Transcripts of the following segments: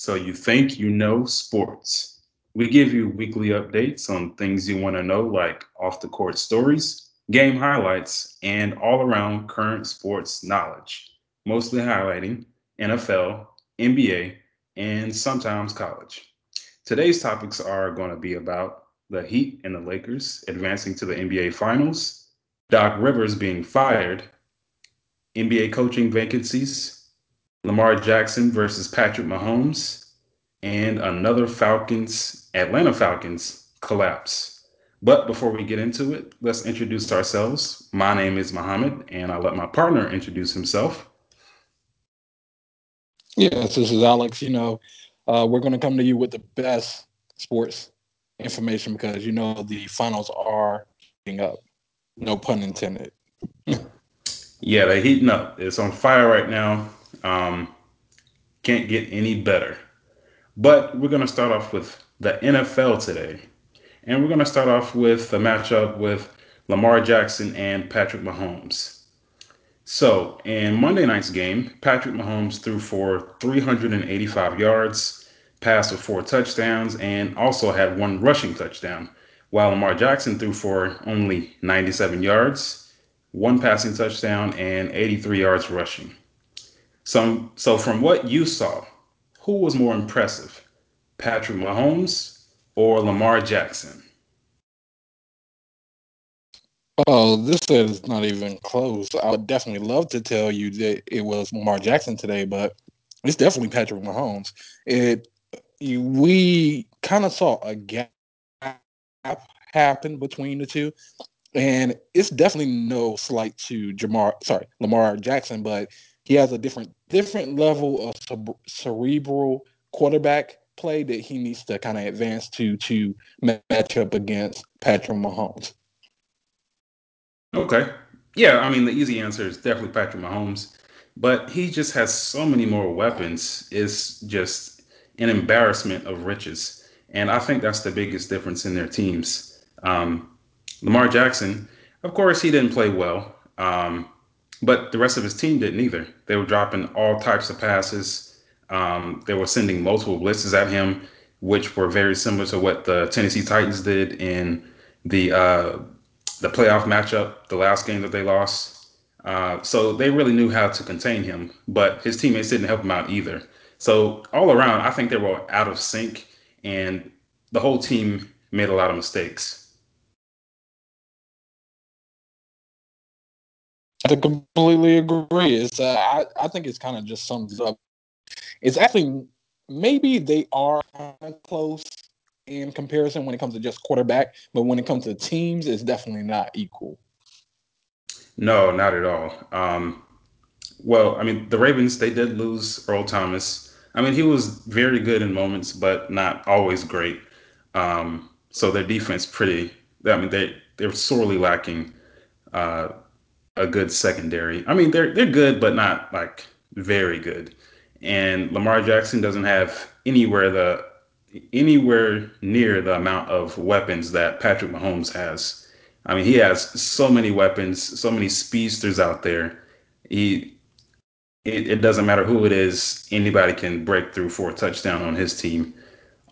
So you think you know sports. We give you weekly updates on things you want to know, like off the court stories, game highlights, and all around current sports knowledge, mostly highlighting NFL, NBA, and sometimes college. Today's topics are going to be about the Heat and the Lakers advancing to the NBA Finals, Doc Rivers being fired, NBA coaching vacancies, Lamar Jackson versus Patrick Mahomes, and another Falcons, Atlanta Falcons collapse. But before we get into it, let's introduce ourselves. My name is Mohammed, and I'll let my partner introduce himself. Yes, this is Alex. You know, uh, we're going to come to you with the best sports information because you know the finals are heating up. No pun intended. yeah, they're heating up. It's on fire right now. Um, can't get any better. But we're going to start off with the NFL today. And we're going to start off with the matchup with Lamar Jackson and Patrick Mahomes. So, in Monday night's game, Patrick Mahomes threw for 385 yards, passed with four touchdowns, and also had one rushing touchdown, while Lamar Jackson threw for only 97 yards, one passing touchdown, and 83 yards rushing. So, so from what you saw, who was more impressive, Patrick Mahomes or Lamar Jackson? Oh, this is not even close. I would definitely love to tell you that it was Lamar Jackson today, but it's definitely Patrick Mahomes. It we kind of saw a gap happen between the two, and it's definitely no slight to Jamar, sorry, Lamar Jackson, but he has a different different level of cerebral quarterback play that he needs to kind of advance to to match up against Patrick Mahomes. Okay. Yeah, I mean the easy answer is definitely Patrick Mahomes, but he just has so many more weapons. It's just an embarrassment of riches, and I think that's the biggest difference in their teams. Um, Lamar Jackson, of course, he didn't play well, um, but the rest of his team didn't either. They were dropping all types of passes. Um, they were sending multiple blitzes at him, which were very similar to what the Tennessee Titans did in the uh, the playoff matchup, the last game that they lost. Uh, so they really knew how to contain him, but his teammates didn't help him out either. So all around, I think they were out of sync, and the whole team made a lot of mistakes. I completely agree. It's uh, I, I think it's kind of just sums up. It's actually maybe they are close in comparison when it comes to just quarterback, but when it comes to teams, it's definitely not equal. No, not at all. Um, well, I mean, the Ravens they did lose Earl Thomas. I mean, he was very good in moments, but not always great. Um, so their defense pretty. I mean, they they're sorely lacking uh, a good secondary. I mean, they're they're good, but not like very good. And Lamar Jackson doesn't have anywhere the anywhere near the amount of weapons that Patrick Mahomes has. I mean, he has so many weapons, so many speedsters out there. He it, it doesn't matter who it is, anybody can break through for a touchdown on his team.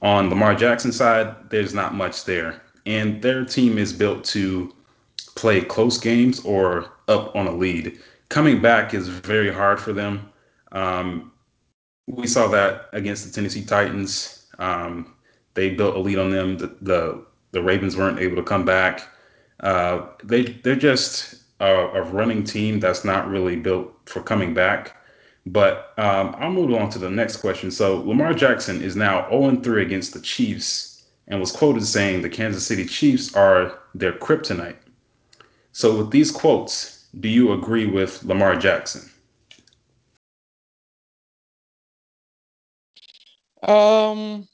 On Lamar Jackson's side, there's not much there. And their team is built to play close games or up on a lead. Coming back is very hard for them. Um, we saw that against the Tennessee Titans. Um, they built a lead on them. The, the, the Ravens weren't able to come back. Uh, they they're just a, a, running team that's not really built for coming back. But um, I'll move on to the next question. So Lamar Jackson is now 0 3 against the Chiefs and was quoted saying the Kansas City Chiefs are their kryptonite. So with these quotes, do you agree with Lamar Jackson? Um,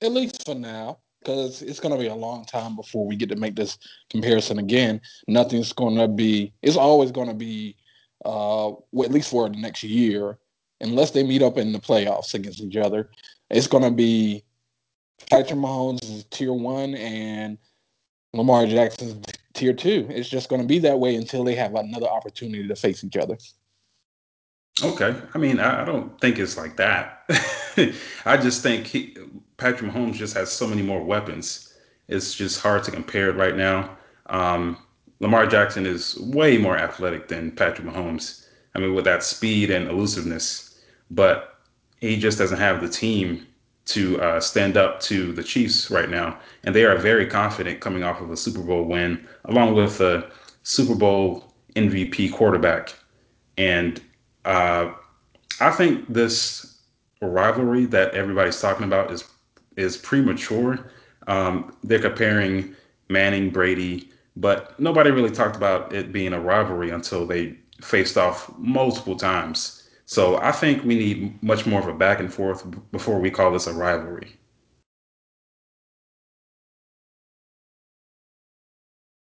at least for now, because it's going to be a long time before we get to make this comparison again. Nothing's going to be. It's always going to be, uh, well, at least for the next year, unless they meet up in the playoffs against each other. It's going to be Patrick Mahomes is tier one and Lamar Jackson's tier two. It's just going to be that way until they have another opportunity to face each other. Okay. I mean, I, don't think it's like that. I just think he, Patrick Mahomes just has so many more weapons. It's just hard to compare it right now. Um, Lamar Jackson is way more athletic than Patrick Mahomes. I mean, with that speed and elusiveness, but he just doesn't have the team to uh, stand up to the Chiefs right now. And they are very confident coming off of a Super Bowl win, along with a Super Bowl MVP quarterback. And uh, I think this rivalry that everybody's talking about is is premature. Um, they're comparing Manning, Brady, but nobody really talked about it being a rivalry until they faced off multiple times. So I think we need much more of a back and forth before we call this a rivalry.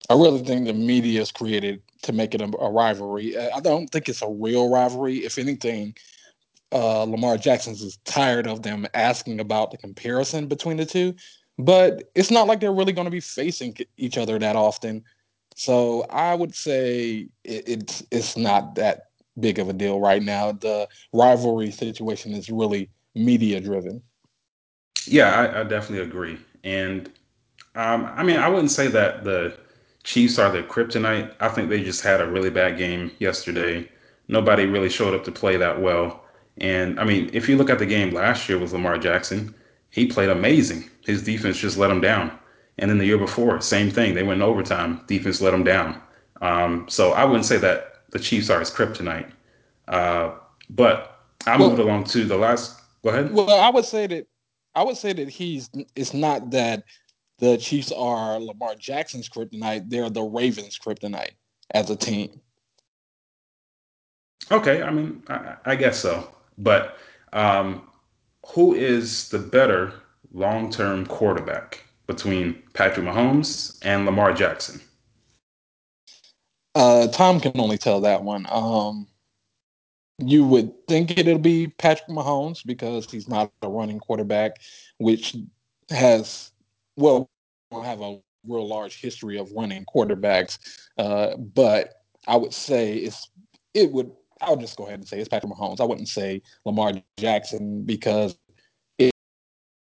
I really think the media is created to make it a, a rivalry. I don't think it's a real rivalry. If anything, uh, Lamar Jackson's is tired of them asking about the comparison between the two. But it's not like they're really going to be facing each other that often. So I would say it, it's it's not that big of a deal right now. The rivalry situation is really media driven. Yeah, I, I definitely agree. And Um, I mean, I wouldn't say that the Chiefs are the kryptonite. I think they just had a really bad game yesterday. Nobody really showed up to play that well. And I mean, if you look at the game last year with Lamar Jackson, he played amazing. His defense just let him down. And then the year before, same thing. They went in overtime. Defense let him down. Um, so I wouldn't say that the Chiefs are his kryptonite. Uh, but I moved Well, along to the last. Go ahead. well, I would say that I would say that he's it's not that the Chiefs are Lamar Jackson's kryptonite; they're the Ravens' kryptonite as a team. Okay, I mean, I, I guess so. But um, who is the better long term quarterback between Patrick Mahomes and Lamar Jackson? Uh, Tom can only tell that one. Um, you would think it'll be Patrick Mahomes because he's not a running quarterback, which has well don't have a real large history of running quarterbacks. Uh, but I would say it's it would. I'll just go ahead and say it's Patrick Mahomes. I wouldn't say Lamar Jackson because it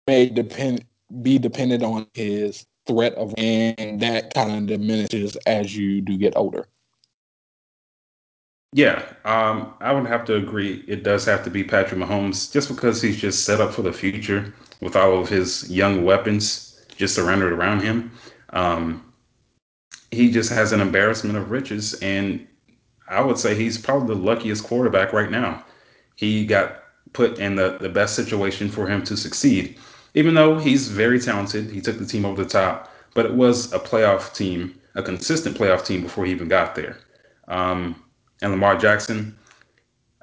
may depend be dependent on his threat of and that kind of diminishes as you do get older. Yeah, um, I would have to agree. It does have to be Patrick Mahomes just because he's just set up for the future with all of his young weapons just surrounded around him. Um, he just has an embarrassment of riches, and I would say he's probably the luckiest quarterback right now. He got put in the, the best situation for him to succeed. Even though he's very talented, he took the team over the top, but it was a playoff team, a consistent playoff team before he even got there. Um, and Lamar Jackson,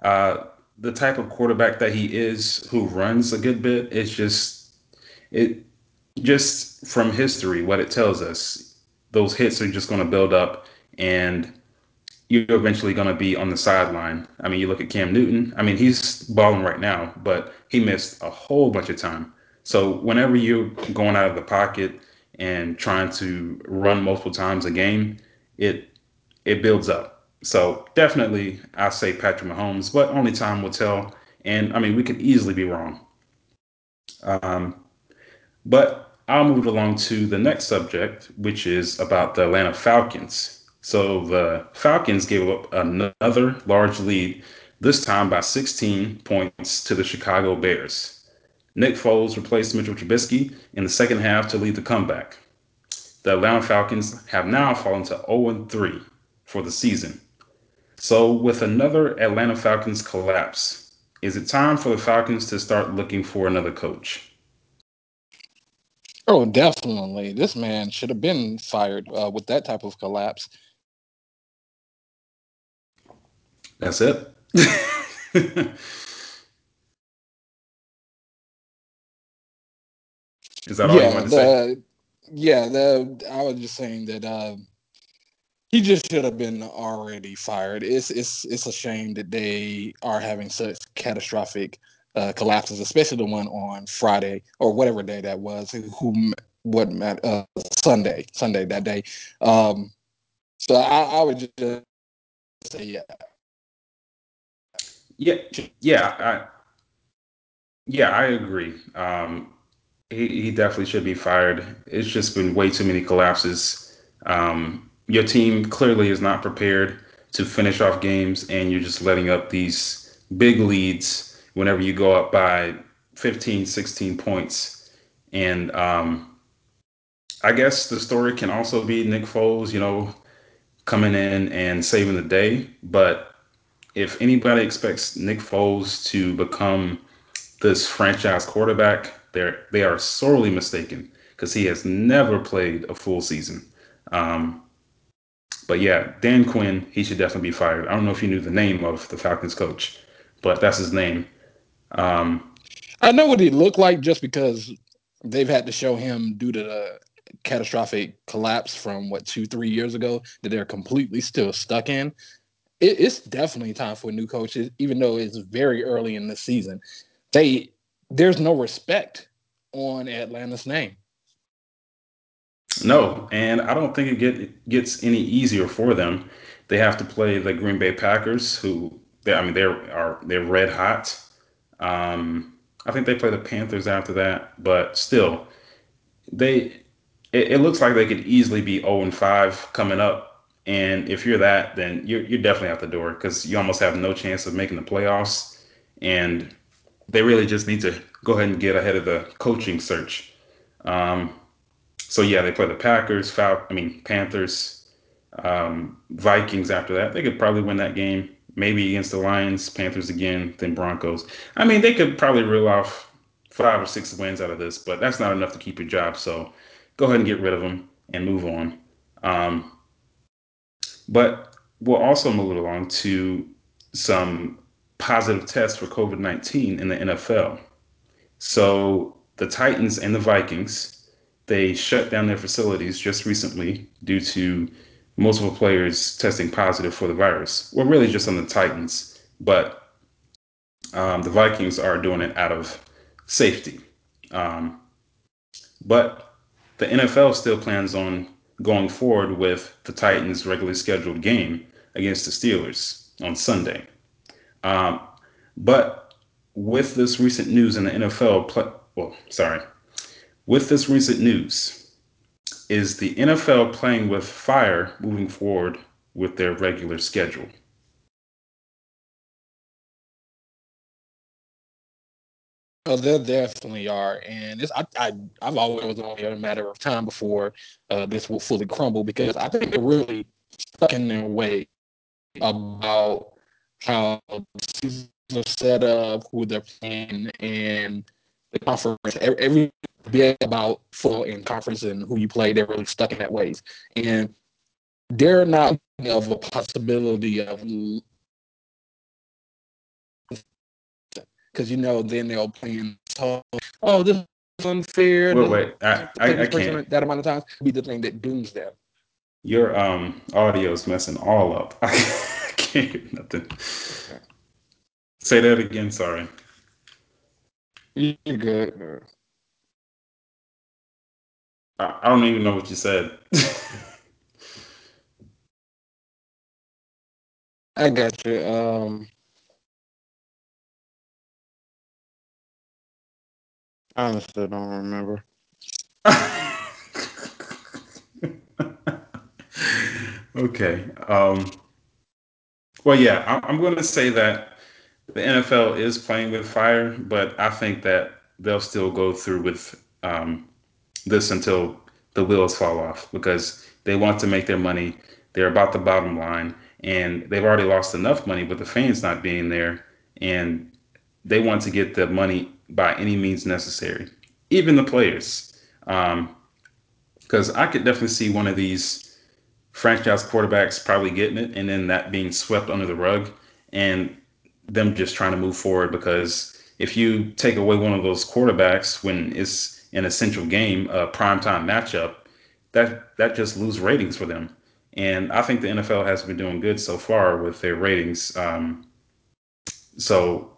uh, the type of quarterback that he is, who runs a good bit, it's just it just from history, what it tells us, those hits are just going to build up, and you're eventually going to be on the sideline. I mean, you look at Cam Newton. I mean, he's balling right now, but he missed a whole bunch of time. So whenever you're going out of the pocket and trying to run multiple times a game, it it builds up. So definitely, I say Patrick Mahomes, but only time will tell. And I mean, we could easily be wrong. Um, but I'll move along to the next subject, which is about the Atlanta Falcons. So the Falcons gave up another large lead, this time by 16 points to the Chicago Bears. Nick Foles replaced Mitchell Trubisky in the second half to lead the comeback. The Atlanta Falcons have now fallen to 0 3 for the season. So, with another Atlanta Falcons collapse, is it time for the Falcons to start looking for another coach? Oh, definitely. This man should have been fired uh, with that type of collapse. That's it. Is that all you Yeah, wanted to say? yeah the I was just saying that uh, he just should have been already fired. It's it's it's a shame that they are having such catastrophic uh, collapses, especially the one on Friday or whatever day that was. Who what uh, Sunday Sunday that day. Um, so I, I would just say yeah, Yeah, yeah, I, yeah, I agree. Um, he, he definitely should be fired. It's just been way too many collapses. Um, your team clearly is not prepared to finish off games, and you're just letting up these big leads whenever you go up by 15, 16 points. And um, I guess the story can also be Nick Foles, you know, coming in and saving the day. But if anybody expects Nick Foles to become this franchise quarterback, they're they are sorely mistaken because he has never played a full season. Um, but yeah, Dan Quinn, he should definitely be fired. I don't know if you knew the name of the Falcons coach, but that's his name. Um, I know what he looked like just because they've had to show him due to the catastrophic collapse from what two, three years ago that they're completely still stuck in. It, it's definitely time for a new coach, even though it's very early in the season. They there's no respect on Atlanta's name. no, and I don't think it get, gets any easier for them. They have to play the Green Bay Packers, who they, I mean they're are they're red hot. Um, I think they play the Panthers after that, but still, they it, it looks like they could easily be 0 and 5 coming up. And if you're that, then you're, you're definitely out the door because you almost have no chance of making the playoffs. And they really just need to go ahead and get ahead of the coaching search. Um, so yeah, they play the Packers, Fal- I mean Panthers, um, Vikings. After that, they could probably win that game. Maybe against the Lions, Panthers again, then Broncos. I mean, they could probably reel off five or six wins out of this, but that's not enough to keep your job. So go ahead and get rid of them and move on. Um, but we'll also move along to some positive tests for COVID 19 in the NFL. So the Titans and the Vikings, they shut down their facilities just recently due to multiple players testing positive for the virus. Well, really just on the Titans, but um, the Vikings are doing it out of safety. Um, but the NFL still plans on going forward with the Titans' regularly scheduled game against the Steelers on Sunday. Um, but with this recent news in the NFL, pl- well, sorry, with this recent news, is the NFL playing with fire moving forward with their regular schedule? Oh, there definitely are, and it's I, I I've always was only a matter of time before uh, this will fully crumble because I think they're really stuck in their way about how the seasons are set up, who they're playing, and the conference. Every, bit about football and conference and who you play, they're really stuck in that ways, and they're not of a possibility of because you know then they'll plan. Oh, this is unfair. Wait, wait, I, I, I can't. that amount of times be the thing that dooms them. Your um audio's messing all up. I can't hear nothing. Okay. Say that again. Sorry. You're good. I, I don't even know what you said. I got you. Um, I honestly don't remember. okay. Um, well, yeah, I, I'm going to say that the NFL is playing with fire, but I think that they'll still go through with um, this until the wheels fall off because they want to make their money. They're about the bottom line, and they've already lost enough money with the fans not being there, and they want to get the money by any means necessary. Even the players, because I could definitely see one of these franchise quarterbacks probably getting it, and then that being swept under the rug, and them just trying to move forward. Because if you take away one of those quarterbacks when it's an essential game, a primetime matchup, that that just lose ratings for them. And I think the NFL has been doing good so far with their ratings. Um, so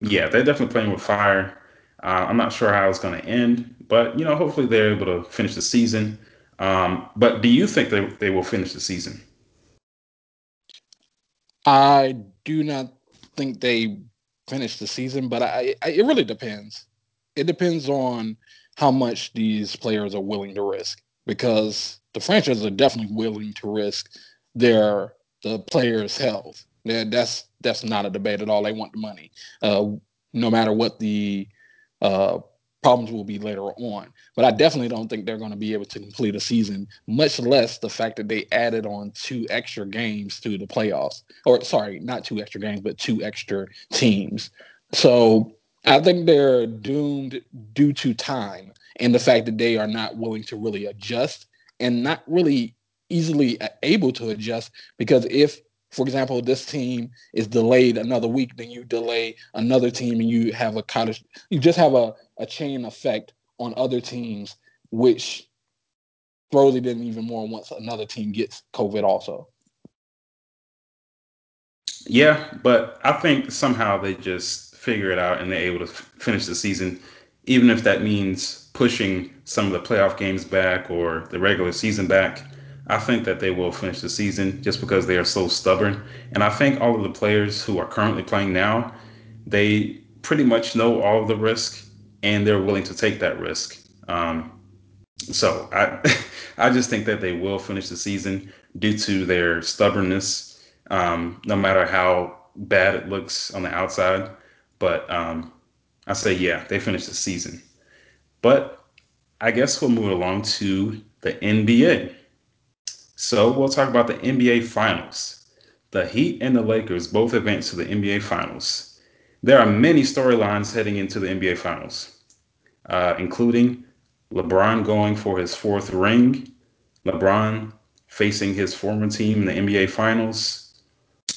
yeah, they're definitely playing with fire. Uh, I'm not sure how it's going to end, but you know, hopefully they're able to finish the season. Um, but do you think they, they will finish the season? I do not. Think they finish the season, but I, I it really depends. It depends on how much these players are willing to risk because the franchises are definitely willing to risk their the players' health. Yeah, that's that's not a debate at all. They want the money, uh, no matter what the uh, problems will be later on. But I definitely don't think they're going to be able to complete a season, much less the fact that they added on two extra games to the playoffs. Or sorry, not two extra games, but two extra teams. So I think they're doomed due to time and the fact that they are not willing to really adjust and not really easily able to adjust because if for example, this team is delayed another week, then you delay another team and you have a cottage, you just have a, a chain effect on other teams, which throws it in even more once another team gets COVID also. Yeah, but I think somehow they just figure it out and they're able to f- finish the season, even if that means pushing some of the playoff games back or the regular season back. I think that they will finish the season just because they are so stubborn. And I think all of the players who are currently playing now, they pretty much know all of the risk and they're willing to take that risk. Um, so I, I just think that they will finish the season due to their stubbornness, um, no matter how bad it looks on the outside. But um, I say, yeah, they finish the season. But I guess we'll move along to the NBA. So we'll talk about the NBA Finals. The Heat and the Lakers both advanced to the NBA Finals. There are many storylines heading into the NBA Finals, including LeBron going for his fourth ring, LeBron facing his former team in the NBA Finals.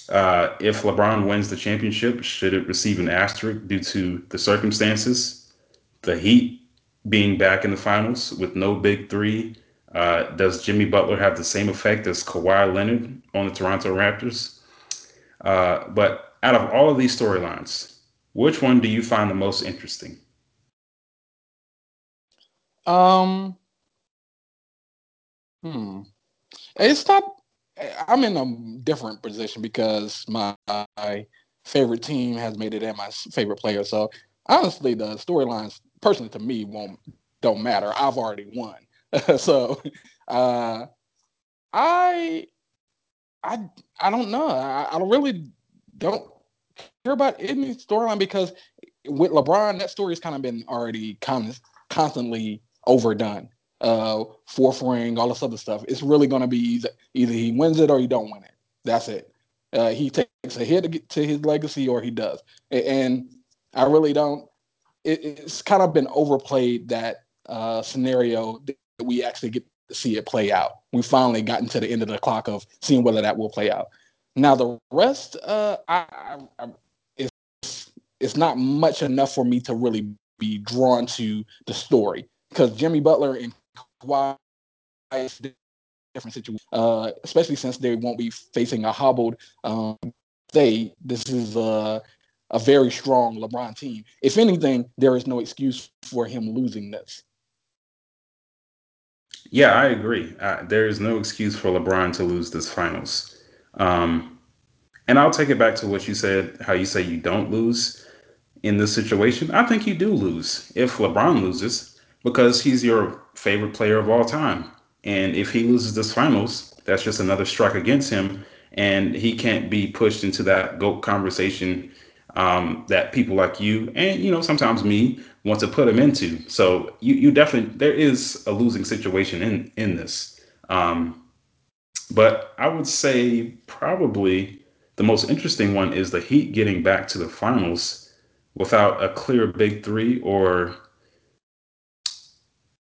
Uh, if LeBron wins the championship, should it receive an asterisk due to the circumstances? The Heat being back in the finals with no big three. Uh, does Jimmy Butler have the same effect as Kawhi Leonard on the Toronto Raptors? Uh, but out of all of these storylines, which one do you find the most interesting? Um, hmm. It's not. I'm in a different position because my favorite team has made it and my favorite player. So honestly, the storylines, personally to me, won't don't matter. I've already won. so uh, I I I don't know. I, I really don't care about any storyline because with LeBron, that story has kind of been already con- constantly overdone. Uh, fourth ring, all this other stuff. It's really going to be either, he wins it or he don't win it. That's it. Uh, he takes a hit to, his legacy or he does. And I really don't. It, it's kind of been overplayed that uh, scenario that we actually get to see it play out. We finally gotten to the end of the clock of seeing whether that will play out. Now the rest, uh, I, I it's it's not much enough for me to really be drawn to the story because Jimmy Butler and Kawhi different situation, uh, especially since they won't be facing a hobbled um, they. This is a, a very strong LeBron team. If anything, there is no excuse for him losing this. Yeah, I agree. Uh, there is no excuse for LeBron to lose this finals. Um, and I'll take it back to what you said, how you say you don't lose in this situation. I think you do lose if LeBron loses because he's your favorite player of all time. And if he loses this finals, that's just another strike against him. And he can't be pushed into that GOAT conversation um, that people like you and, you know, sometimes me want to put him into. So you, you definitely, there is a losing situation in, in this. Um, but I would say probably the most interesting one is the Heat getting back to the finals without a clear big three or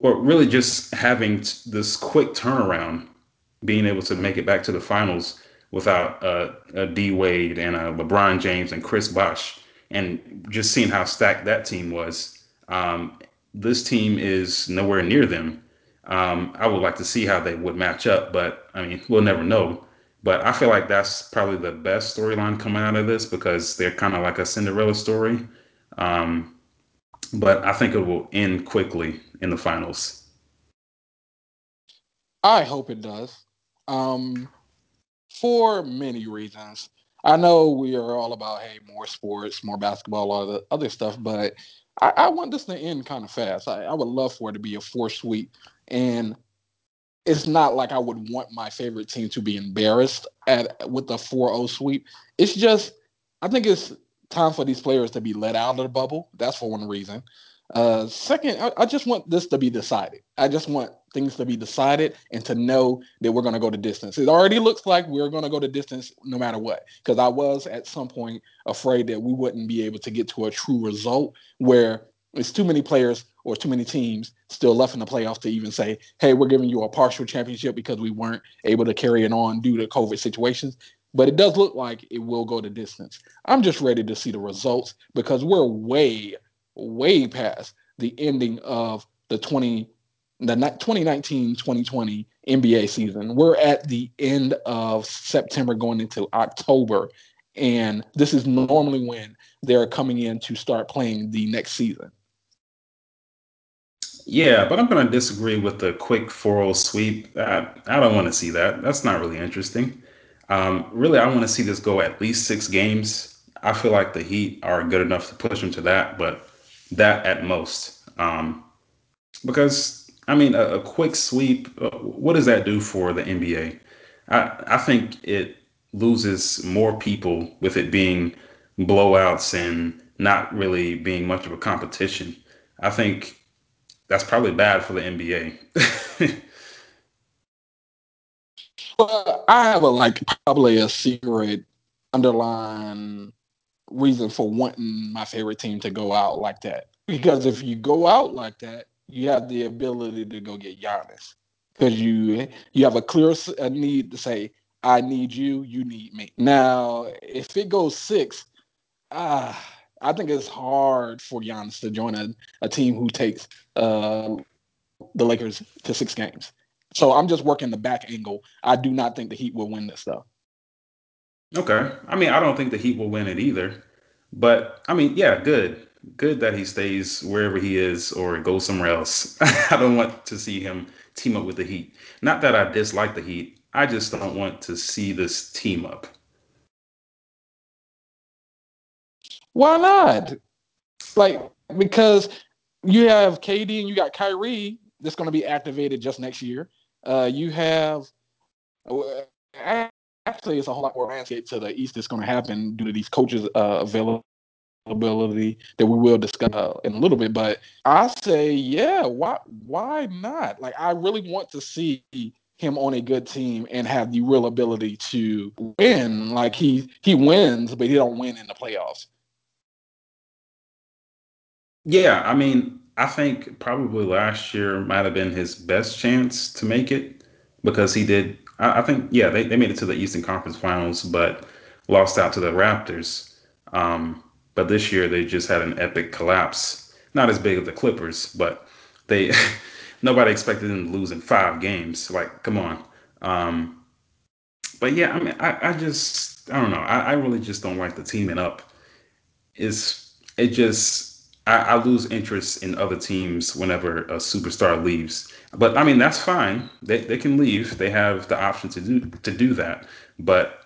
or really just having t- this quick turnaround, being able to make it back to the finals without uh, a D Wade and a LeBron James and Chris Bosh, and just seeing how stacked that team was. Um, this team is nowhere near them. Um, I would like to see how they would match up, but I mean, we'll never know. But I feel like that's probably the best storyline coming out of this because they're kind of like a Cinderella story. Um, but I think it will end quickly in the finals. I hope it does. Um, for many reasons. I know we are all about hey, more sports, more basketball, all the other stuff, but I, I want this to end kind of fast. I, I would love for it to be a four sweep, and it's not like I would want my favorite team to be embarrassed at with the 4-0 sweep. It's just I think it's time for these players to be let out of the bubble. That's for one reason. Uh, second, I, I, just want this to be decided. I just want things to be decided and to know that we're going to go to distance. It already looks like we're going to go to distance no matter what. Because I was at some point afraid that we wouldn't be able to get to a true result where it's too many players or too many teams still left in the playoffs to even say, hey, we're giving you a partial championship because we weren't able to carry it on due to COVID situations. But it does look like it will go to distance. I'm just ready to see the results because we're way way past the ending of the 20 the 2019-2020 NBA season. We're at the end of September going into October and this is normally when they're coming in to start playing the next season. Yeah, but I'm going to disagree with the quick 4 sweep. I, I don't want to see that. That's not really interesting. Um, really, I want to see this go at least six games. I feel like the Heat are good enough to push them to that, but that at most. Um, because I mean, a, a quick sweep, uh, what does that do for the NBA? I I think it loses more people with it being blowouts and not really being much of a competition. I think that's probably bad for the NBA. well, I have a like probably a secret underlying reason for wanting my favorite team to go out like that. Because if you go out like that, you have the ability to go get Giannis. Because you you have a clear need to say, I need you, you need me. Now, if it goes six, ah, I think it's hard for Giannis to join a, a team who takes uh, the Lakers to six games. So I'm just working the back angle. I do not think the Heat will win this stuff. Okay. I mean, I don't think the Heat will win it either. But I mean, yeah, good. Good that he stays wherever he is or goes somewhere else. I don't want to see him team up with the Heat. Not that I dislike the Heat. I just don't want to see this team up. Why not? Like because you have KD and you got Kyrie that's going to be activated just next year. Uh, you have actually, it's a whole lot more landscape to the East that's going to happen due to these coaches uh, availability that we will discuss uh, in a little bit. But I say, yeah, why why not? Like, I really want to see him on a good team and have the real ability to win. Like he he wins, but he don't win in the playoffs. Yeah, I mean, I think probably last year might have been his best chance to make it because he did. I, I think, yeah, they, they made it to the Eastern Conference Finals, but lost out to the Raptors. Um, but this year they just had an epic collapse. Not as big as the Clippers, but they nobody expected them to lose in five games. Like, come on. Um, but yeah, I mean, I, I just I don't know. I, I really just don't like the teaming up. Is it just I, I lose interest in other teams whenever a superstar leaves. But I mean, that's fine. They they can leave. They have the option to do to do that. But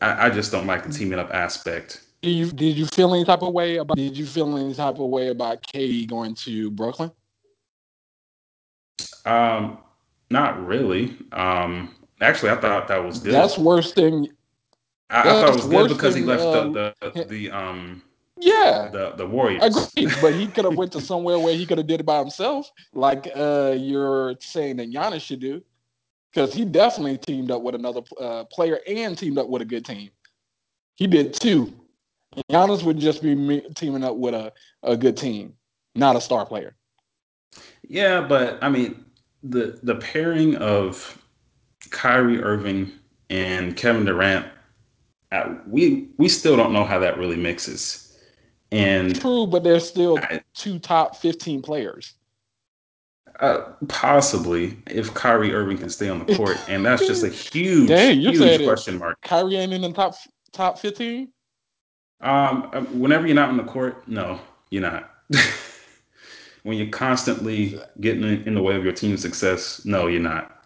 I, I just don't like the teaming up aspect. Did you, did you feel any type of way about? Did you feel any type of way about KD going to Brooklyn? Um, not really. Um, actually, I thought that was good. That's worse than. I, I thought it was good because than, he left uh, the, the the um yeah the the Warriors. Agreed, but he could have went to somewhere where he could have did it by himself, like uh you're saying that Giannis should do, because he definitely teamed up with another uh, player and teamed up with a good team. He did too. Giannis would just be teaming up with a, a good team, not a star player. Yeah, but I mean, the the pairing of Kyrie Irving and Kevin Durant, uh, we we still don't know how that really mixes. And true, but they're still I, two top fifteen players. Uh, possibly, if Kyrie Irving can stay on the court, and that's just a huge, Dang, huge question mark. Kyrie ain't in the top top fifteen. Um, uh, whenever you're not on the court, no, you're not. when you're constantly getting in the way of your team's success, no, you're not.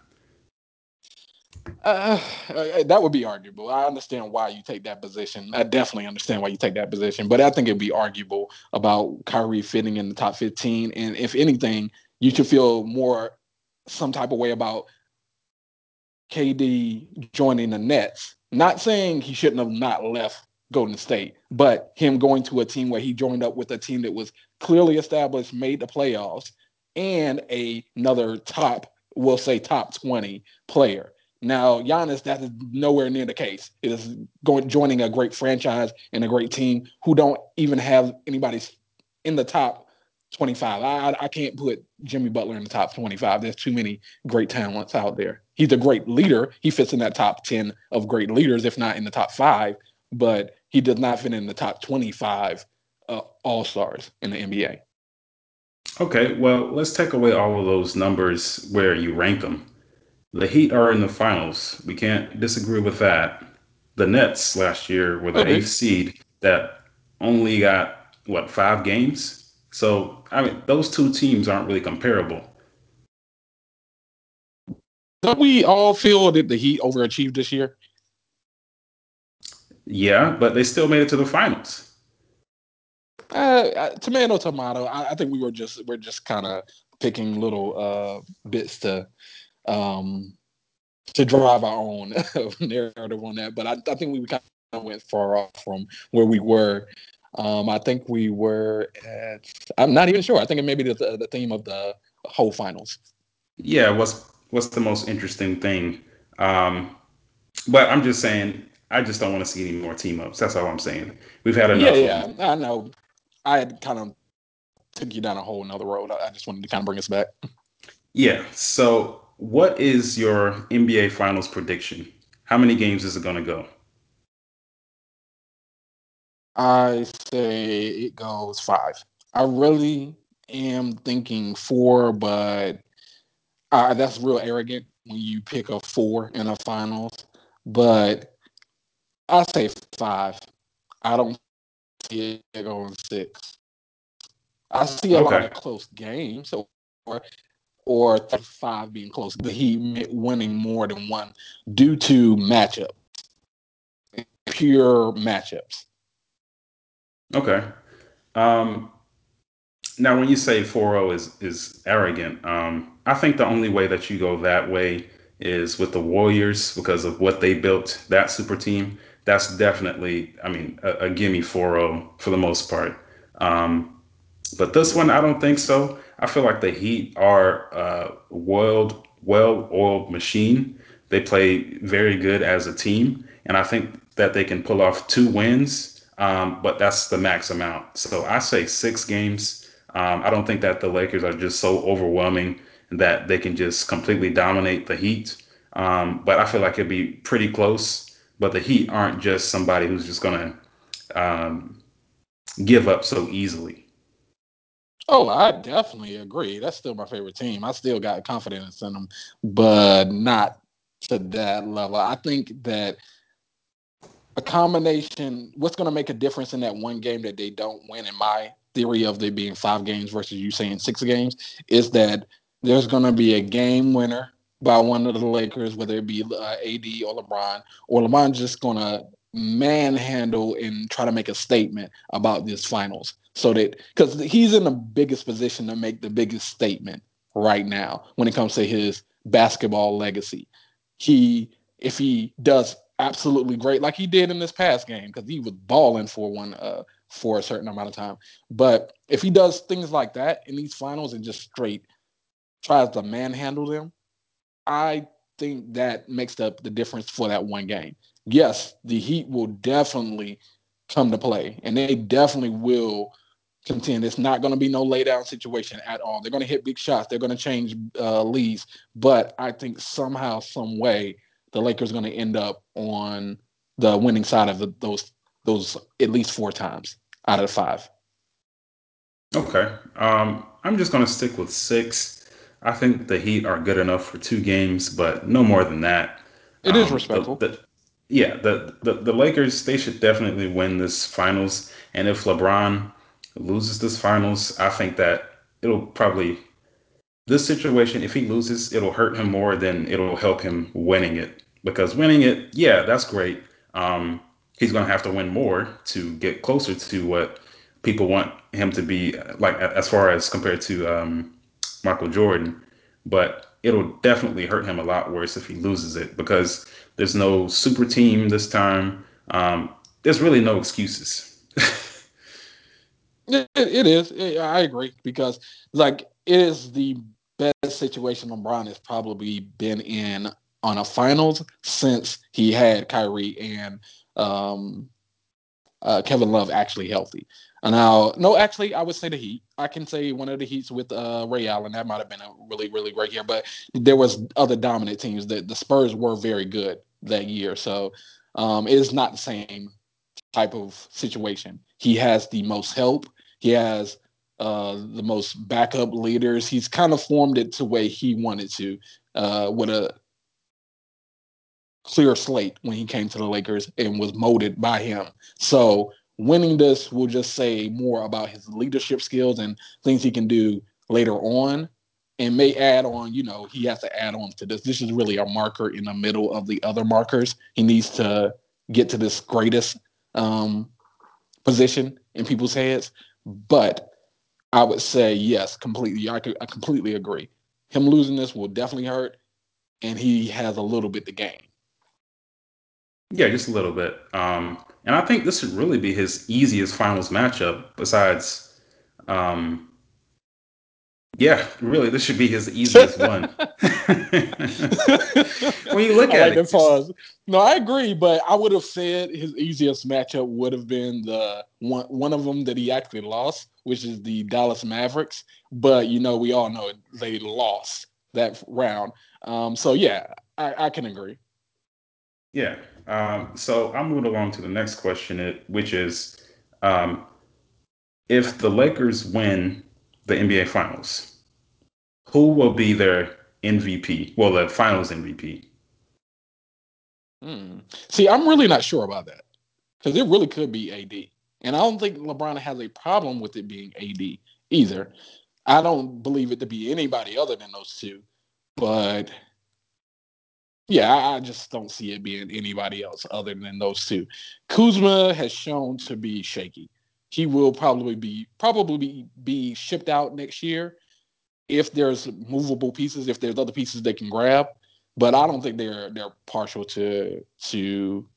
Uh, uh, that would be arguable. I understand why you take that position. I definitely understand why you take that position, but I think it'd be arguable about Kyrie fitting in the top 15. And if anything, you should feel more some type of way about KD joining the Nets. Not saying he shouldn't have not left Golden State, but him going to a team where he joined up with a team that was clearly established, made the playoffs, and a, another top, we'll say top 20 player. Now, Giannis, that is nowhere near the case. It is going joining a great franchise and a great team who don't even have anybody in the top 25. I, I can't put Jimmy Butler in the top 25. There's too many great talents out there. He's a great leader. He fits in that top 10 of great leaders, if not in the top five, but he does not fit in the top 25 uh, all stars in the NBA. Okay, well, let's take away all of those numbers where you rank them. The Heat are in the finals. We can't disagree with that. The Nets last year were the eighth seed that only got, what, five games? So, I mean, those two teams aren't really comparable. Don't we all feel that the Heat overachieved this year? Yeah, but they still made it to the finals. Uh, uh, tomato, tomato. I, I think we were just we're just kind of picking little uh, bits to um, to drive our own narrative on that. But I, I think we kind of went far off from where we were. Um, I think we were at. I'm not even sure. I think it may be the, the theme of the whole finals. Yeah, what's what's the most interesting thing? Um, but I'm just saying, I just don't want to see any more team ups. That's all I'm saying. We've had enough them. yeah. I know. I had kind of took you down a whole another road. I just wanted to kind of bring us back. Yeah. So, what is your NBA Finals prediction? How many games is it going to go? I say it goes five. I really am thinking four, but uh, that's real arrogant when you pick a four in a finals. But I say five. I don't see it going six. I see a lot of close games, or or five being close. The Heat winning more than one due to matchup, pure matchups. Okay. Um, now, when you say 4-0 is is arrogant, um, I think the only way that you go that way is with the Warriors because of what they built. That super team. That's definitely, I mean, a, a gimme 4-0 for the most part. Um, But this one, I don't think so. I feel like the Heat are a well well-oiled machine. They play very good as a team, and I think that they can pull off two wins. Um, but that's the max amount. So I say six games. Um, I don't think that the Lakers are just so overwhelming that they can just completely dominate the Heat. Um, but I feel like it'd be pretty close. But the Heat aren't just somebody who's just gonna um, give up so easily. Oh, I definitely agree. That's still my favorite team. I still got confidence in them, but not to that level. I think that a combination, what's going to make a difference in that one game that they don't win, in my theory of there being five games versus you saying six games, is that there's going to be a game winner by one of the Lakers, whether it be uh, AD or LeBron, or LeBron's just going to manhandle and try to make a statement about this finals. So that because he's in the biggest position to make the biggest statement right now when it comes to his basketball legacy. He if he does absolutely great, like he did in this past game, because he was balling for one uh, for a certain amount of time. But if he does things like that in these finals and just straight tries to manhandle them, I think that makes up the difference for that one game. Yes, the Heat will definitely come to play, and they definitely will contend. It's not going to be no laydown situation at all. They're going to hit big shots. They're going to change uh, leads, but I think somehow, some way, the Lakers are going to end up on the winning side of the, those those at least four times out of the five. Okay. Um, I'm just going to stick with six. I think the Heat are good enough for two games, but no more than that. It is Um, the, respectful. the, yeah, the, the, the Lakers, they should definitely win this finals. And if LeBron loses this finals, I think that it'll probably, this situation, if he loses, it'll hurt him more than it'll help him winning it. because winning it, yeah, that's great. Um, he's going to have to win more to get closer to what people want him to be, like as far as compared to um, Michael Jordan. But it'll definitely hurt him a lot worse if he loses it because there's no super team this time. Um, there's really no excuses. it, it is. I agree because like it is the best situation LeBron has probably been in on a finals since he had Kyrie and um, uh, Kevin Love actually healthy. And now, no, actually, I would say the Heat. I can say one of the Heats with uh, Ray Allen. That might have been a really, really great year. But there was other dominant teams. That the Spurs were very good that year. So um, it is not the same type of situation. He has the most help. He has uh, the most backup leaders. He's kind of formed it to way he wanted to uh, with a clear slate when he came to the Lakers and was molded by him. So winning this will just say more about his leadership skills and things he can do later on and may add on, you know, he has to add on to this. This is really a marker in the middle of the other markers. He needs to get to this greatest um, position in people's heads. But I would say yes, completely. I, could, I completely agree. Him losing this will definitely hurt, and he has a little bit to gain. Yeah, just a little bit. Um, and I think this should really be his easiest finals matchup besides um, yeah, really, this should be his easiest one. when you look I at like it, pause. No, I agree, but I would have said his easiest matchup would have been the one one of them that he actually lost, which is the Dallas Mavericks. But you know, we all know they lost that round. Um, so yeah, I, I can agree. Yeah. Um, so I'm moving along to the next question, which is um, if the Lakers win the NBA Finals, who will be their MVP? Well, the Finals MVP. Hmm. See, I'm really not sure about that because it really could be AD, and I don't think LeBron has a problem with it being AD either. I don't believe it to be anybody other than those two, but yeah, I just don't see it being anybody else other than those two. Kuzma has shown to be shaky. He will probably be probably be, shipped out next year if there's movable pieces, if there's other pieces they can grab. But I don't think they're they're partial to to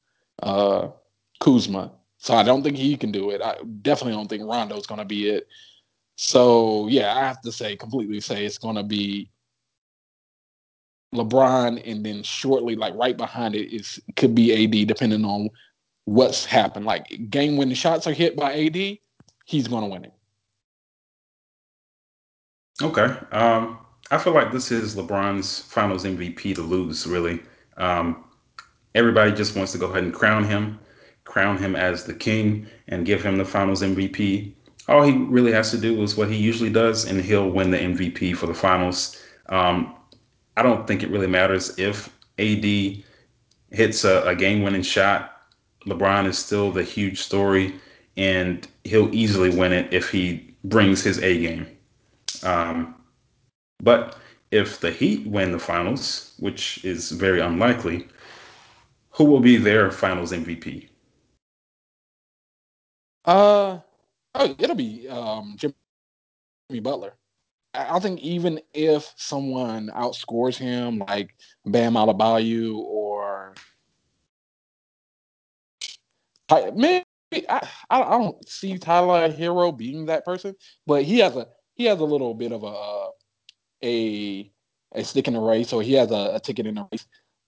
uh, Kuzma. So I don't think he can do it. I definitely don't think Rondo's going to be it. So yeah, I have to say completely say it's going to be LeBron, and then shortly, like right behind it, is could be AD, depending on what's happened. Like game winning shots are hit by AD, he's gonna win it. Okay. Um, I feel like this is LeBron's Finals MVP to lose. Really, um, everybody just wants to go ahead and crown him, crown him as the king, and give him the Finals MVP. All he really has to do is what he usually does, and he'll win the MVP for the Finals. Um, I don't think it really matters if AD hits a, a game winning shot. LeBron is still the huge story, and he'll easily win it if he brings his A game. Um, but if the Heat win the finals, which is very unlikely, who will be their finals MVP? Uh, oh, it'll be um, Jimmy Butler. I think even if someone outscores him, like Bam Adebayo or maybe I, I don't see Tyler Herro being that person, but he has a he has a little bit of a uh, a a stick in the race, or he has a, a ticket in the race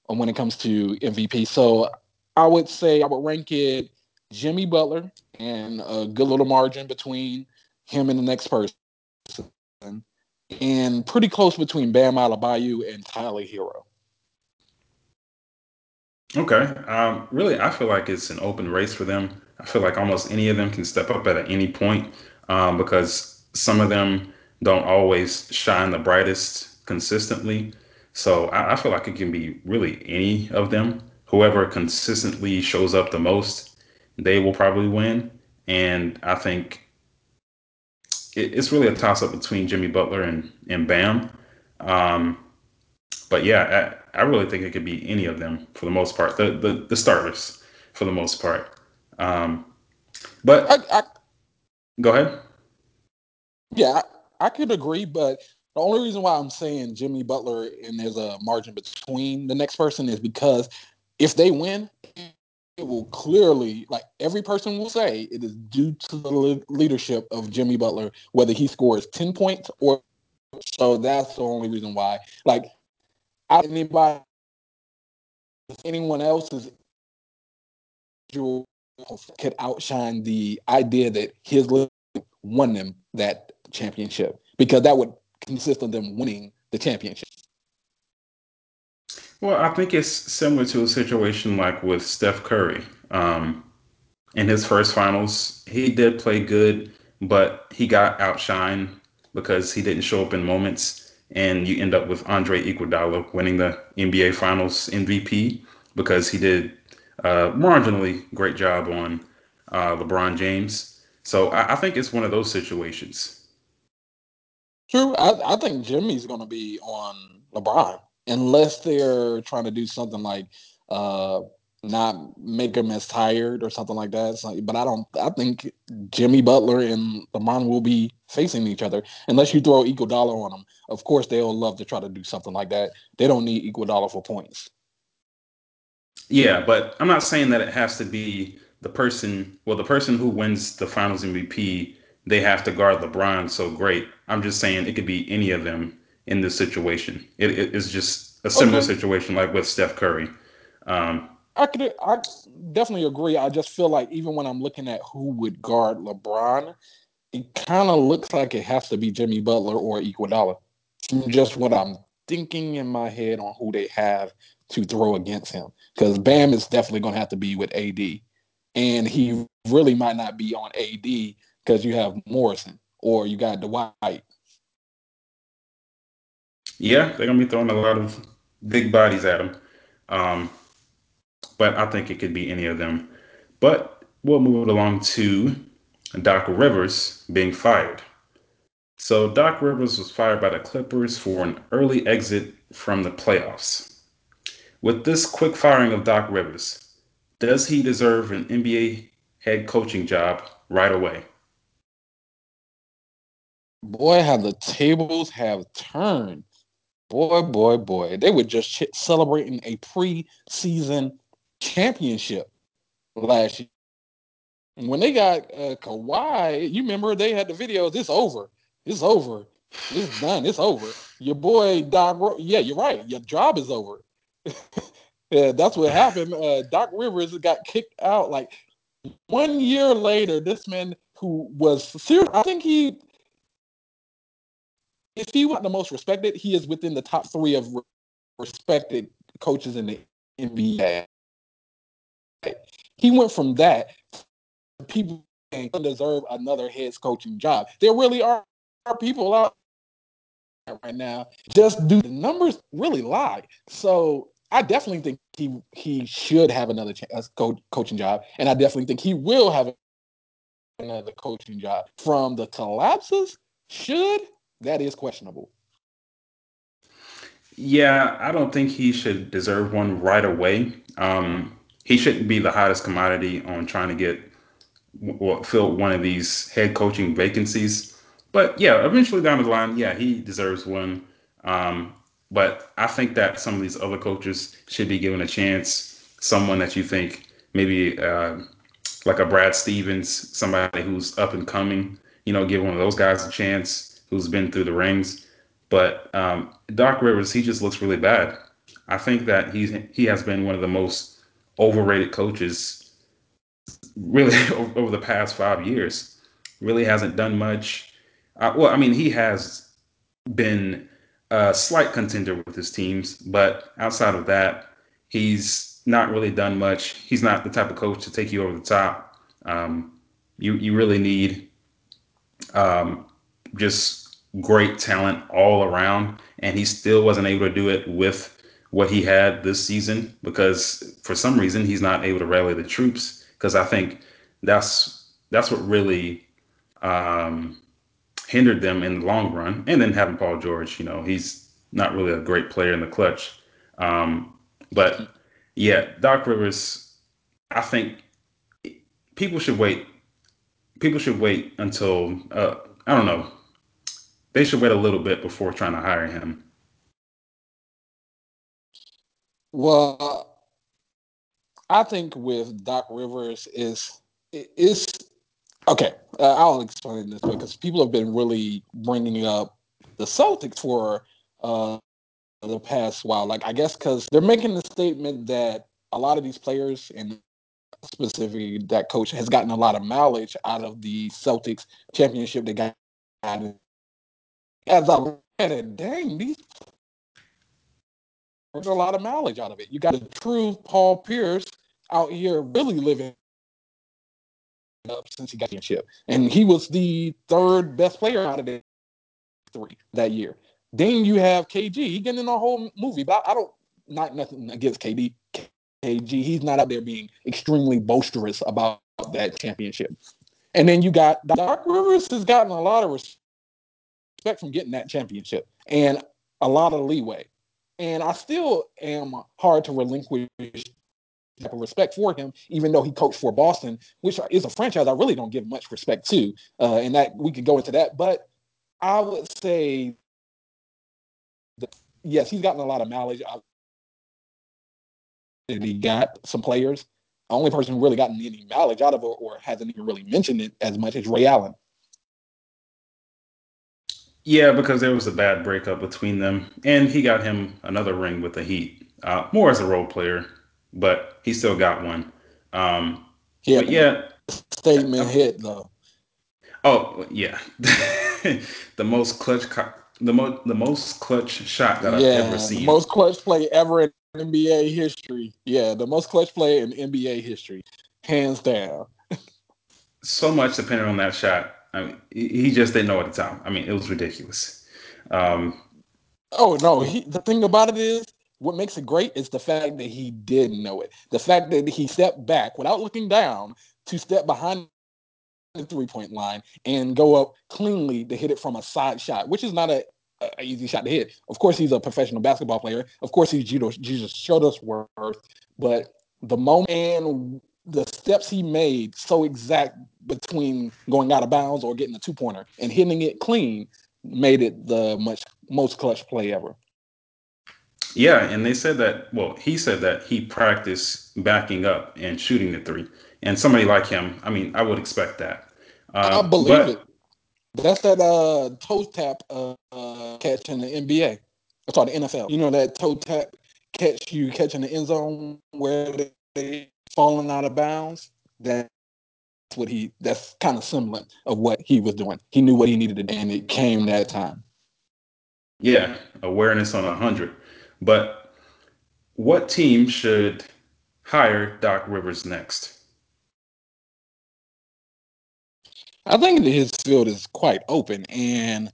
um, when it comes to MVP. So I would say I would rank it Jimmy Butler and a good little margin between him and the next person and pretty close between Bam Adebayo and Tyler Herro. Okay. Um, really, I feel like it's an open race for them. I feel like almost any of them can step up at any point um, because some of them don't always shine the brightest consistently. So I, I feel like it can be really any of them. Whoever consistently shows up the most, they will probably win. And I think it, it's really a toss up between Jimmy Butler and, and Bam. Um, but yeah, I really think it could be any of them for the most part. The the, the starters for the most part. Um, but I go ahead. yeah, I, I could agree, but the only reason why I'm saying Jimmy Butler and there's a margin between the next person is because if they win, it will clearly, like every person will say, it is due to the leadership of Jimmy Butler, whether he scores 10 points or so. That's the only reason why. Like, anybody, anyone else's could outshine the idea that his won them that championship because that would consist of them winning the championship. Well, I think it's similar to a situation like with Steph Curry. Um, in his first finals, he did play good, but he got outshined because he didn't show up in moments. And you end up with Andre Iguodala winning the NBA Finals MVP because he did a marginally great job on uh, LeBron James. So I, I think it's one of those situations. True. I, I think Jimmy's going to be on LeBron unless they're trying to do something like uh, not make him as tired or something like that. So, but I don't. I think Jimmy Butler and LeBron will be facing each other unless you throw Iguodala on them. Of course, they'll love to try to do something like that. They don't need Iguodala for points. Yeah, but I'm not saying that it has to be the person. Well, the person who wins the Finals MVP, they have to guard LeBron so great. I'm just saying it could be any of them in this situation. It, it- it's just a similar Okay, situation like with Steph Curry. Um, I could. I definitely agree. I just feel like even when I'm looking at who would guard LeBron, it kind of looks like it has to be Jimmy Butler or Iguodala. Just what I'm thinking in my head on who they have to throw against him. Because Bam is definitely going to have to be with AD, and he really might not be on AD because you have Morrison or you got Dwight. yeah, they're gonna be throwing a lot of big bodies at him. Um, but I think it could be any of them. But we'll move along to Doc Rivers being fired. So Doc Rivers was fired by the Clippers for an early exit from the playoffs. With this quick firing of Doc Rivers, does he deserve an NBA head coaching job right away? Boy, how the tables have turned. Boy, boy, boy. They were just celebrating a preseason championship last year. when they got uh, Kawhi, you remember they had the videos. It's over. It's over. It's done. It's over. Your boy Doc. Yeah, you're right. Your job is over. yeah, that's what happened. Uh, Doc Rivers got kicked out. Like one year later, this man who was serious. I think he, if he was the most respected, he is within the top three of respected coaches in the NBA. He went from that people deserve another head coaching job. There really are, people out right now just do the numbers really lie. So I definitely think he he should have another co- coaching job, and I definitely think he will have another coaching job. From the collapses, should that is questionable. Yeah, I don't think he should deserve one right away. Um, he shouldn't be the hottest commodity on trying to get well, fill one of these head coaching vacancies. But yeah, eventually down the line, yeah, he deserves one. Um, but I think that some of these other coaches should be given a chance. Someone that you think maybe uh, like a Brad Stevens, somebody who's up and coming, you know, give one of those guys a chance who's been through the rings. But um, Doc Rivers, he just looks really bad. I think that he's he has been one of the most overrated coaches really over the past five years. Really hasn't done much. Uh, well, I mean, he has been a slight contender with his teams, but outside of that, he's not really done much. He's not the type of coach to take you over the top. Um, you you really need um, just great talent all around, and he still wasn't able to do it with what he had this season because for some reason he's not able to rally the troops. Because I think that's that's what really um, hindered them in the long run. And then having Paul George, you know, he's not really a great player in the clutch. Um, but yeah, Doc Rivers, I think people should wait. People should wait until uh, I don't know. They should wait a little bit before trying to hire him. Well, I think with Doc Rivers is is okay. Uh, I'll explain this because people have been really bringing up the Celtics for uh, the past while. Like I guess because they're making the statement that a lot of these players and specifically that coach has gotten a lot of mileage out of the Celtics championship they got. As I look at it, dang, these a lot of mileage out of it. You got the true Paul Pierce out here really living up since he got the championship. And he was the third best player out of the three that year. Then you have KG. He getting in a whole movie. But I don't not nothing against KD. KG. He's not out there being extremely boisterous about that championship. And then you got Doc Rivers has gotten a lot of respect from getting that championship and a lot of leeway. And I still am hard to relinquish type of respect for him, even though he coached for Boston, which is a franchise I really don't give much respect to. Uh, and that we could go into that, but I would say, that, yes, he's gotten a lot of mileage. He got some players. The only person who really gotten any mileage out of it or hasn't even really mentioned it as much is Ray Allen. Yeah, because there was a bad breakup between them, and he got him another ring with the Heat, uh, more as a role player, but he still got one. Um, yeah, yeah, statement hit though. Oh yeah, the most clutch, the most the most clutch shot that yeah, I've ever seen. The most clutch play ever in NBA history. Yeah, the most clutch play in NBA history, hands down. so much depending on that shot. I mean, he just didn't know at the time. I mean, it was ridiculous. Um, oh no, he, the thing about it is, what makes it great is the fact that he didn't know it. The fact that he stepped back without looking down to step behind the three point line and go up cleanly to hit it from a side shot, which is not a, a easy shot to hit. Of course, he's a professional basketball player. Of course, he's Jesus, Shuttlesworth. But the moment and the steps he made so exact between going out of bounds or getting a two pointer and hitting it clean made it the much most clutch play ever. Yeah, and they said that. Well, he said that he practiced backing up and shooting the three. And somebody like him, I mean, I would expect that. Uh, I believe but, it. That's that uh, toe tap uh, catch in the NBA. That's all the NFL. You know that toe tap catch you catch in the end zone where they, falling out of bounds. That's what he. That's kind of similar of what he was doing. He knew what he needed to do, and it came that time. Yeah, awareness on a hundred. But what team should hire Doc Rivers next? I think that his field is quite open, and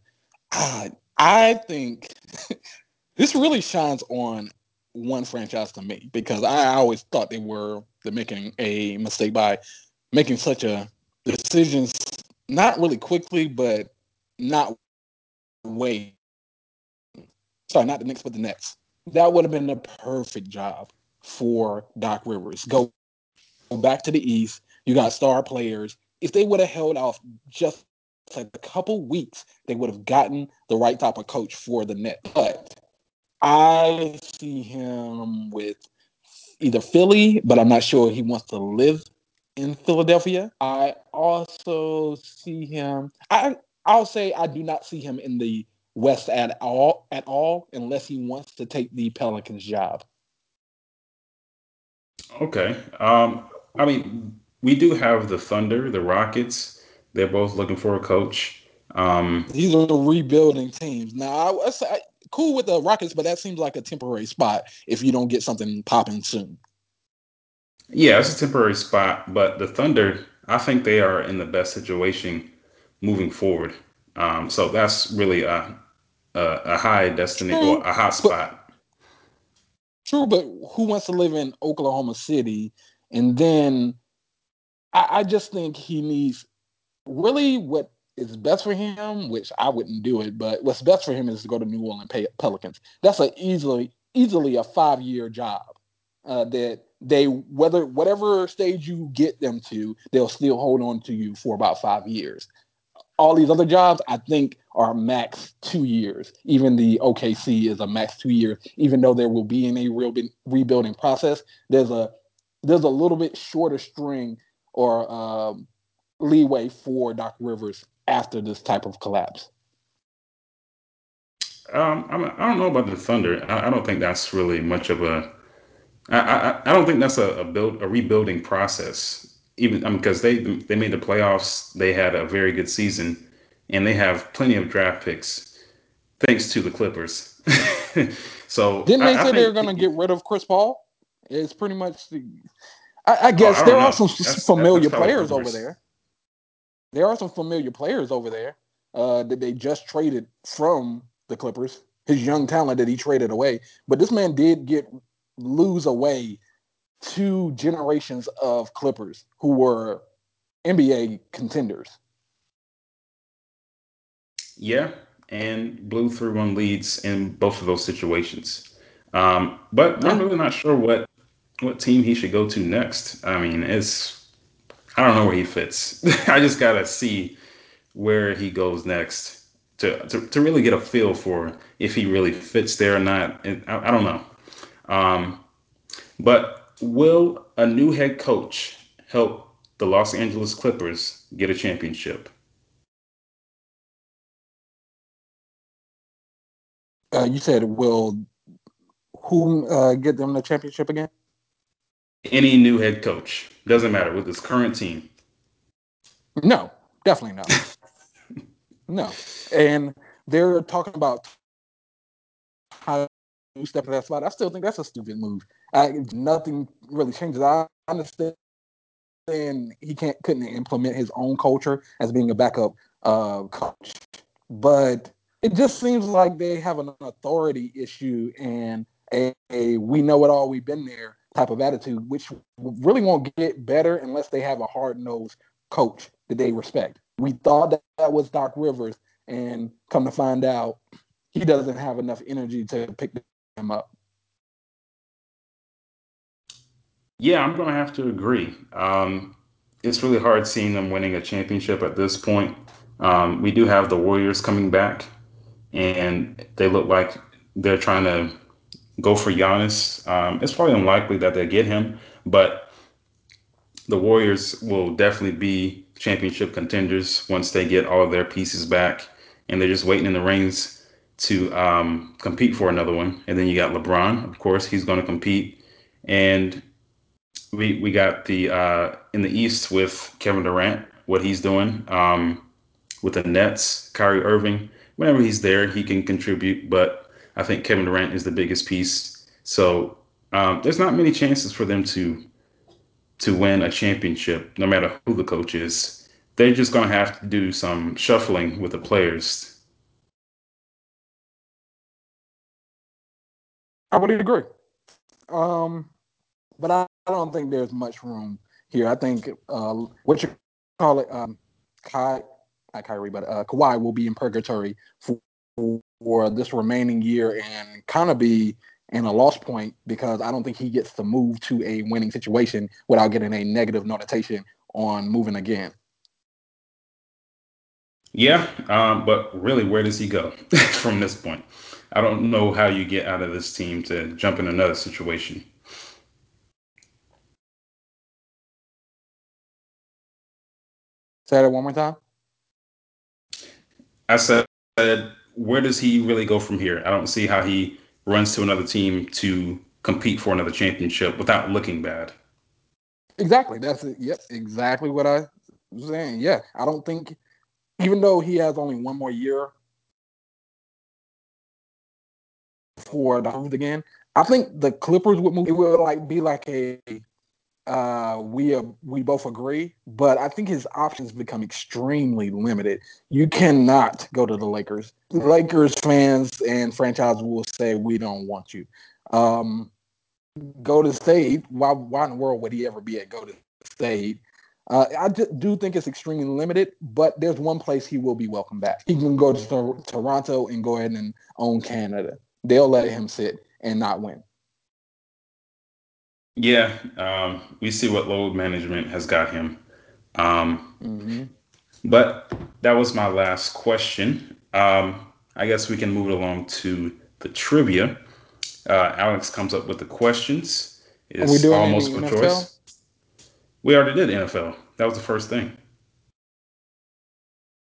uh, I think this really shines on one franchise to me because I always thought they were making a mistake by making such a decisions not really quickly, but not wait. Sorry, not the Knicks, but the Nets. That would have been the perfect job for Doc Rivers. Go back to the East. You got star players if they would have held off just a couple weeks, they would have gotten the right type of coach for the net. But I see him with either Philly, but I'm not sure he wants to live in Philadelphia. I also see him. I I'll say I do not see him in the West at all at all unless he wants to take the Pelicans job. Okay. Um I mean we do have the Thunder, the Rockets. They're both looking for a coach. Um, These are the rebuilding teams. Now, I, I, I, cool with the Rockets, but that seems like a temporary spot if you don't get something popping soon. Yeah, it's a temporary spot, but the Thunder, I think they are in the best situation moving forward. Um, so that's really a a, a high destiny true, or a hot spot. But, true, but who wants to live in Oklahoma City and then I, I just think he needs really what is best for him, which I wouldn't do it, but what's best for him is to go to New Orleans Pelicans. That's a easily easily a five year job. Uh, that they whether whatever stage you get them to, they'll still hold on to you for about five years. All these other jobs, I think, are max two years. Even the OKC is a max two years. Even though there will be in a real rebuilding process, there's a there's a little bit shorter string or um, leeway for Doc Rivers after this type of collapse. Um, I don't know about the Thunder. I, I don't think that's really much of a. I, I, I don't think that's a, a build a rebuilding process. Even because I mean, they they made the playoffs, they had a very good season, and they have plenty of draft picks, thanks to the Clippers. so didn't they I, say they were going to get rid of Chris Paul? It's pretty much. The, I, guess oh, there are some that's, familiar that's players over there. There are some familiar players over there uh, that they just traded from the Clippers, his young talent that he traded away. But this man did get lose away two generations of Clippers who were NBA contenders. Yeah, and blew through one leads in both of those situations. Um, but. I'm really not sure what what team he should go to next. I mean, it's I don't know where he fits. I just gotta see where he goes next to, to, to really get a feel for if he really fits there or not. And I, I don't know. Um, but will a new head coach help the Los Angeles Clippers get a championship? Uh, you said will who uh, get them the championship again? Any new head coach doesn't matter with his current team. No, definitely not. No, and they're talking about step in that spot. I still think that's a stupid move. I, nothing really changes. I understand he can't couldn't implement his own culture as being a backup uh, coach, but it just seems like they have an authority issue and a, a we know it all, we've been there type of attitude, which really won't get better unless they have a hard nosed coach that they respect. We thought that, that was Doc Rivers, and come to find out, he doesn't have enough energy to pick him up. Yeah, I'm going to have to agree. Um, it's really hard seeing them winning a championship at this point. Um, we do have the Warriors coming back, and they look like they're trying to go for Giannis. Um, it's probably unlikely that they get him, but the Warriors will definitely be championship contenders once they get all of their pieces back, and they're just waiting in the rings to um, compete for another one. And then you got LeBron, of course, he's going to compete, and we we got the uh, in the East with Kevin Durant, what he's doing um, with the Nets, Kyrie Irving. Whenever he's there, he can contribute, but I think Kevin Durant is the biggest piece. So um, there's not many chances for them to to win a championship, no matter who the coach is. They're just going to have to do some shuffling with the players. I would agree. Um, but I, I, don't think there's much room here. I think uh, what you call it, um, Kai, not Kyrie, but uh, Kawhi will be in purgatory for, for this remaining year and kind of be in a loss point because I don't think he gets to move to a winning situation without getting a negative notation on moving again. Yeah, um, but really, where does he go from this point? I don't know how you get out of this team to jump in another situation. Say that one more time. I said, where does he really go from here? I don't see how he runs to another team to compete for another championship without looking bad. Exactly. That's it. Yep. Exactly what I was saying. Yeah. I don't think, even though he has only one more year for the move again, I think the Clippers would move. It would like be like a uh, we uh, we both agree, but I think his options become extremely limited. You cannot go to the Lakers. Lakers fans and franchise will say we don't want you. Um, Golden State. Why? Why in the world would he ever be at go to state? Uh, I do think it's extremely limited, but there's one place he will be welcome back. He can go to Toronto and go ahead and own Canada. They'll let him sit and not win. Yeah, um, we see what load management has got him. Um, hmm but that was my last question. Um, I guess we can move along to the trivia. Uh, Alex comes up with the questions. Are we doing all any NFL? choice. We already did NFL. That was the first thing.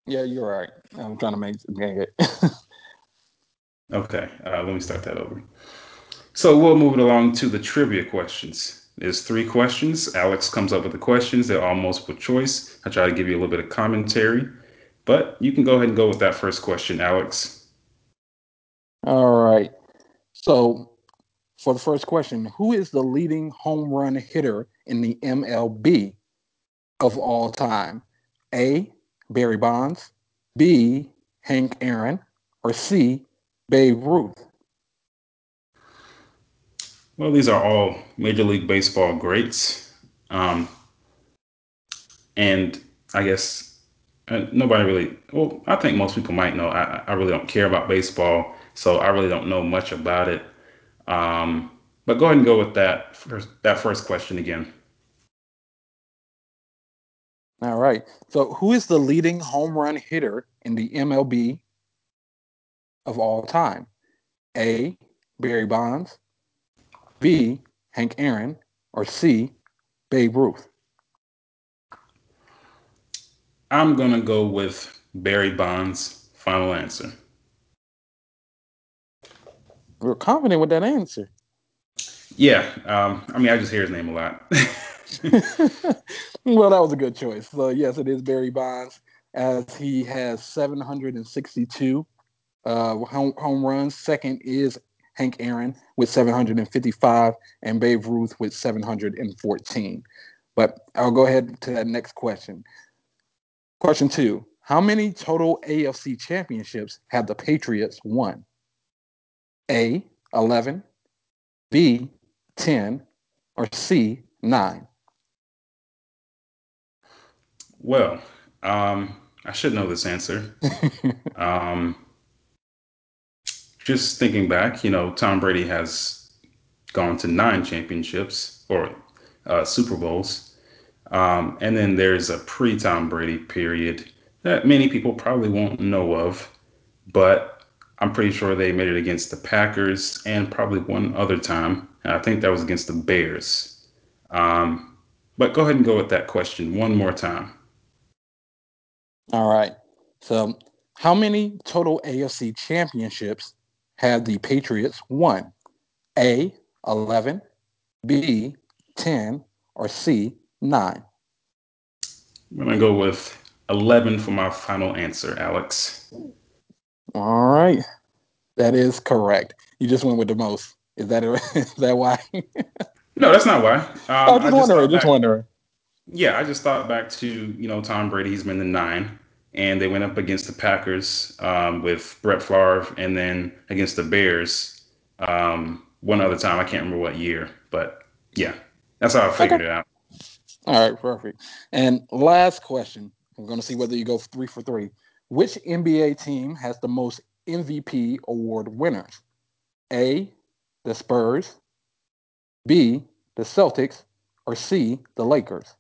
Yeah, you're right. I'm trying to make make it. Okay, uh, let me start that over. So we'll move it along to the trivia questions. There's three questions. Alex comes up with the questions. They're all multiple choice. I try to give you a little bit of commentary, but you can go ahead and go with that first question, Alex. All right. So for the first question, who is the leading home run hitter in the MLB of all time? A. Barry Bonds, B. Hank Aaron, or C. Babe Ruth? Well, these are all Major League Baseball greats. Um, and I guess uh, nobody really, well, I think most people might know. I, I really don't care about baseball, so I really don't know much about it. Um, but go ahead and go with that first, that first question again. All right. So who is the leading home run hitter in the MLB of all time? A. Barry Bonds, B. Hank Aaron, or C. Babe Ruth? I'm going to go with Barry Bonds' final answer. We're confident with that answer. Yeah, um, I mean, I just hear his name a lot. well, that was a good choice. So yes, it is Barry Bonds, as he has 762 uh, home, home runs. Second is Hank Aaron with 755, and Babe Ruth with 714. But I'll go ahead to that next question. Question two: How many total AFC championships have the Patriots won? A. 11, B. 10, or C. 9? well, um, I should know this answer. Um, just thinking back, you know, Tom Brady has gone to nine championships or uh, Super Bowls. Um, and then there's a pre Tom Brady period that many people probably won't know of, but I'm pretty sure they made it against the Packers and probably one other time. I think that was against the Bears. Um, but go ahead and go with that question one more time. All right. So, how many total AFC championships have the Patriots won? A, 11, B, 10, or C, 9? I'm going to go with 11 for my final answer, Alex. All right. That is correct. You just went with the most. Is that that is that why? No, that's not why. I Um, was I just just wondering. Just back. wondering. Yeah, I just thought back to you know Tom Brady. He's been the nine, and they went up against the Packers um, with Brett Favre, and then against the Bears um, one other time. I can't remember what year, but yeah, that's how I Okay. figured it out. All right. Perfect. And last question. We're going to see whether you go three for three. Which NBA team has the most MVP award winners? A, the Spurs, B, the Celtics, or C, the Lakers?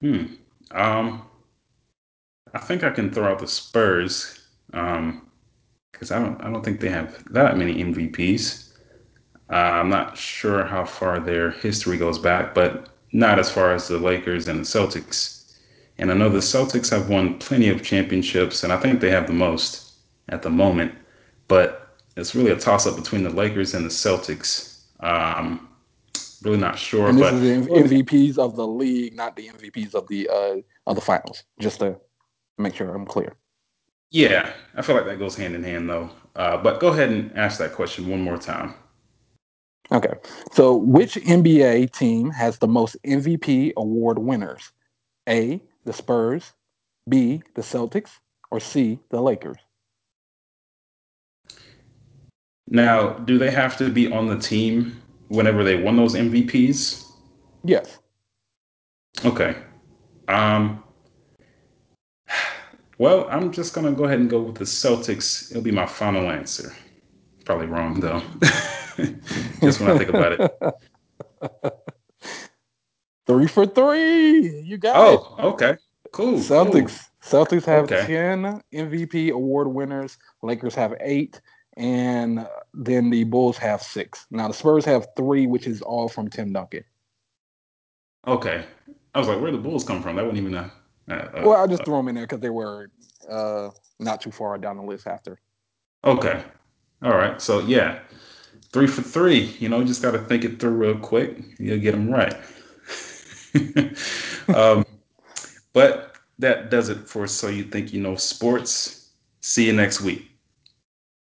Hmm. Um, I think I can throw out the Spurs because I don't. I don't think they have that many MVPs. Uh, I'm not sure how far their history goes back, but not as far as the Lakers and the Celtics. And I know the Celtics have won plenty of championships, and I think they have the most at the moment. But it's really a toss up between the Lakers and the Celtics. Um, really not sure, And this is the MVPs of the league, not the MVPs of the uh, of the finals. Just to make sure I'm clear. yeah, I feel like that goes hand in hand though. Uh, but go ahead and ask that question one more time. Okay. So, which NBA team has the most MVP award winners? A, the Spurs, B, the Celtics, or C, the Lakers? Now, do they have to be on the team whenever they won those MVPs? Yes. Okay. Um, well, I'm just gonna go ahead and go with the Celtics. It'll be my final answer. Probably wrong though. Just when I think about it. three for three. You got it. Oh, okay. Cool, cool. Celtics. Celtics have Okay. 10 MVP award winners. Lakers have eight. And then the Bulls have six. Now the Spurs have three, which is all from Tim Duncan. Okay. I was like, where the Bulls come from? That wasn't even a. a, Well, I just threw them in there because they were uh, not too far down the list after. okay. All right. So yeah, three for three. You know, you just got to think it through real quick. You'll get them right. um, but that does it for So You Think You Know Sports. See you next week.